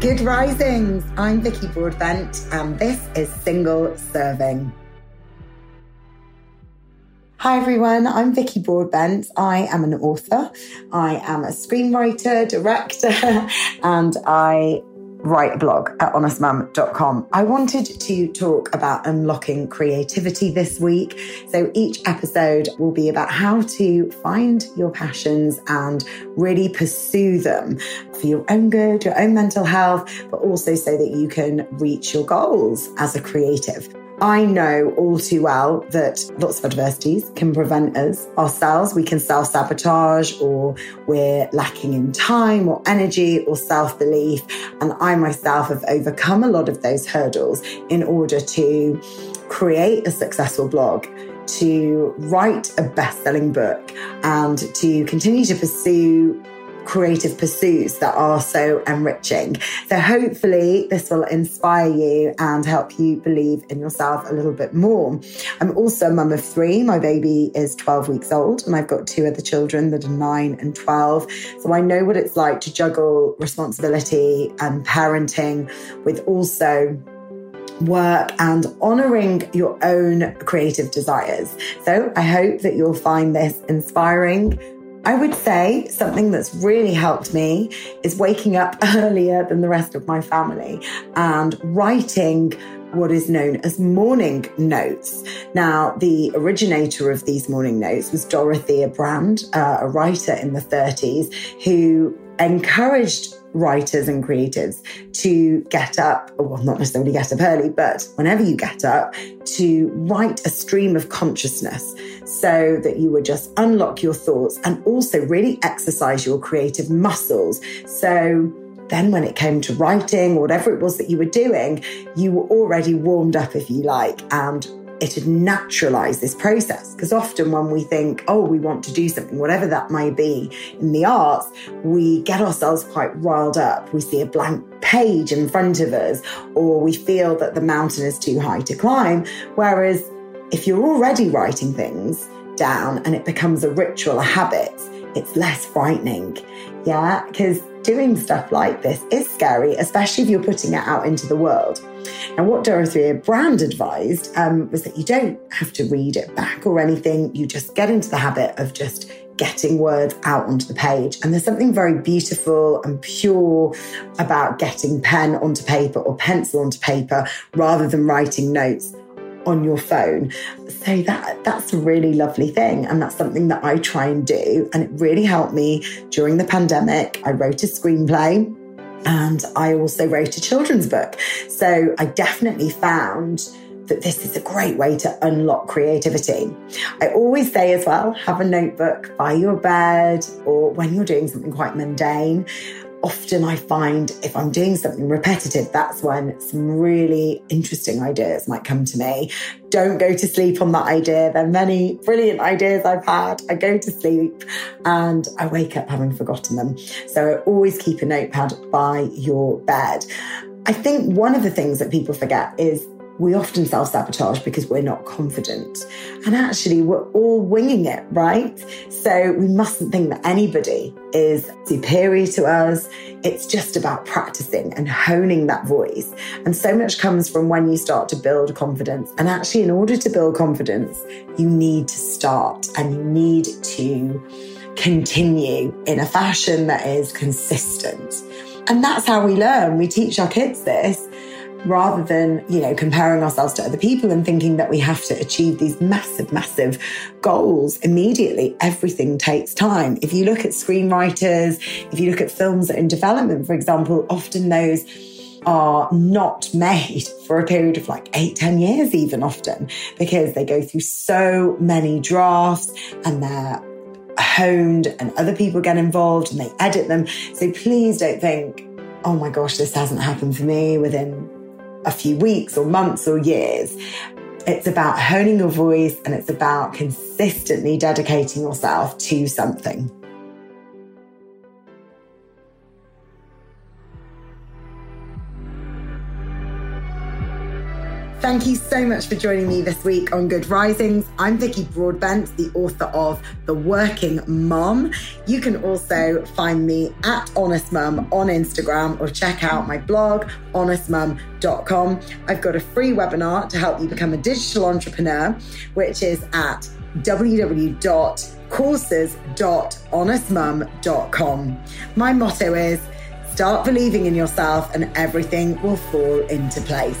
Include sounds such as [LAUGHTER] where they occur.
Good risings. I'm Vicki Broadbent, and this is Single Serving. Hi everyone, I'm Vicki Broadbent. I am an author. I am a screenwriter, director, [LAUGHS] and I write a blog at honestmum.com. I wanted to talk about unlocking creativity this week. So each episode will be about how to find your passions and really pursue them for your own good, your own mental health, but also so that you can reach your goals as a creative. I know all too well that lots of adversities can prevent us ourselves. We can self sabotage or we're lacking in time or energy or self belief. And I myself have overcome a lot of those hurdles in order to create a successful blog to write a best selling book and to continue to pursue creative pursuits that are so enriching. So hopefully this will inspire you and help you believe in yourself a little bit more. I'm also a mum of three. My baby is 12 weeks old and I've got two other children that are nine and 12. So I know what it's like to juggle responsibility and parenting with also work and honoring your own creative desires. So I hope that you'll find this inspiring I would say something that's really helped me is waking up [LAUGHS] earlier than the rest of my family and writing what is known as morning notes. Now, the originator of these morning notes was Dorothea Brande, uh, a writer in the 30s who encouraged writers and creatives to get up, well, not necessarily get up early, but whenever you get up, to write a stream of consciousness so that you would just unlock your thoughts and also really exercise your creative muscles. So then when it came to writing or whatever it was that you were doing, you were already warmed up, if you like, and it had naturalized this process. Because often when we think, oh, we want to do something, whatever that may be in the arts, we get ourselves quite riled up. We see a blank page in front of us, or we feel that the mountain is too high to climb. Whereas if you're already writing things down and it becomes a ritual, a habit, it's less frightening. Yeah, because doing stuff like this is scary, especially if you're putting it out into the world. And what Dorothea Brande advised um, was that you don't have to read it back or anything. You just get into the habit of just getting words out onto the page. And there's something very beautiful and pure about getting pen onto paper or pencil onto paper rather than writing notes on your phone. So that that's a really lovely thing and that's something that I try and do and it really helped me during the pandemic. I wrote a screenplay and I also wrote a children's book. So I definitely found that this is a great way to unlock creativity. I always say as well, have a notebook by your bed or when you're doing something quite mundane often I find if I'm doing something repetitive, that's when some really interesting ideas might come to me. Don't go to sleep on that idea. There are many brilliant ideas I've had. I go to sleep and I wake up having forgotten them. So always keep a notepad by your bed. I think one of the things that people forget is we often self sabotage because we're not confident. And actually, we're all winging it, right? So we mustn't think that anybody is superior to us. It's just about practicing and honing that voice. And so much comes from when you start to build confidence. And actually, in order to build confidence, you need to start and you need to continue in a fashion that is consistent. And that's how we learn. We teach our kids this rather than, you know, comparing ourselves to other people and thinking that we have to achieve these massive, massive goals immediately. Everything takes time. If you look at screenwriters, if you look at films in development, for example, often those are not made for a period of like eight, ten years, even often, because they go through so many drafts and they're honed and other people get involved and they edit them. So please don't think oh my gosh, this hasn't happened for me within a few weeks or months or years. It's about honing your voice and it's about consistently dedicating yourself to something. Thank you so much for joining me this week on Good Risings. I'm Vicki Broadbent, the author of The Working Mum. You can also find me at Honest Mum on Instagram or check out my blog, honestmum.com. I've got a free webinar to help you become a digital entrepreneur, which is at www.courses.honestmum.com. My motto is start believing in yourself and everything will fall into place.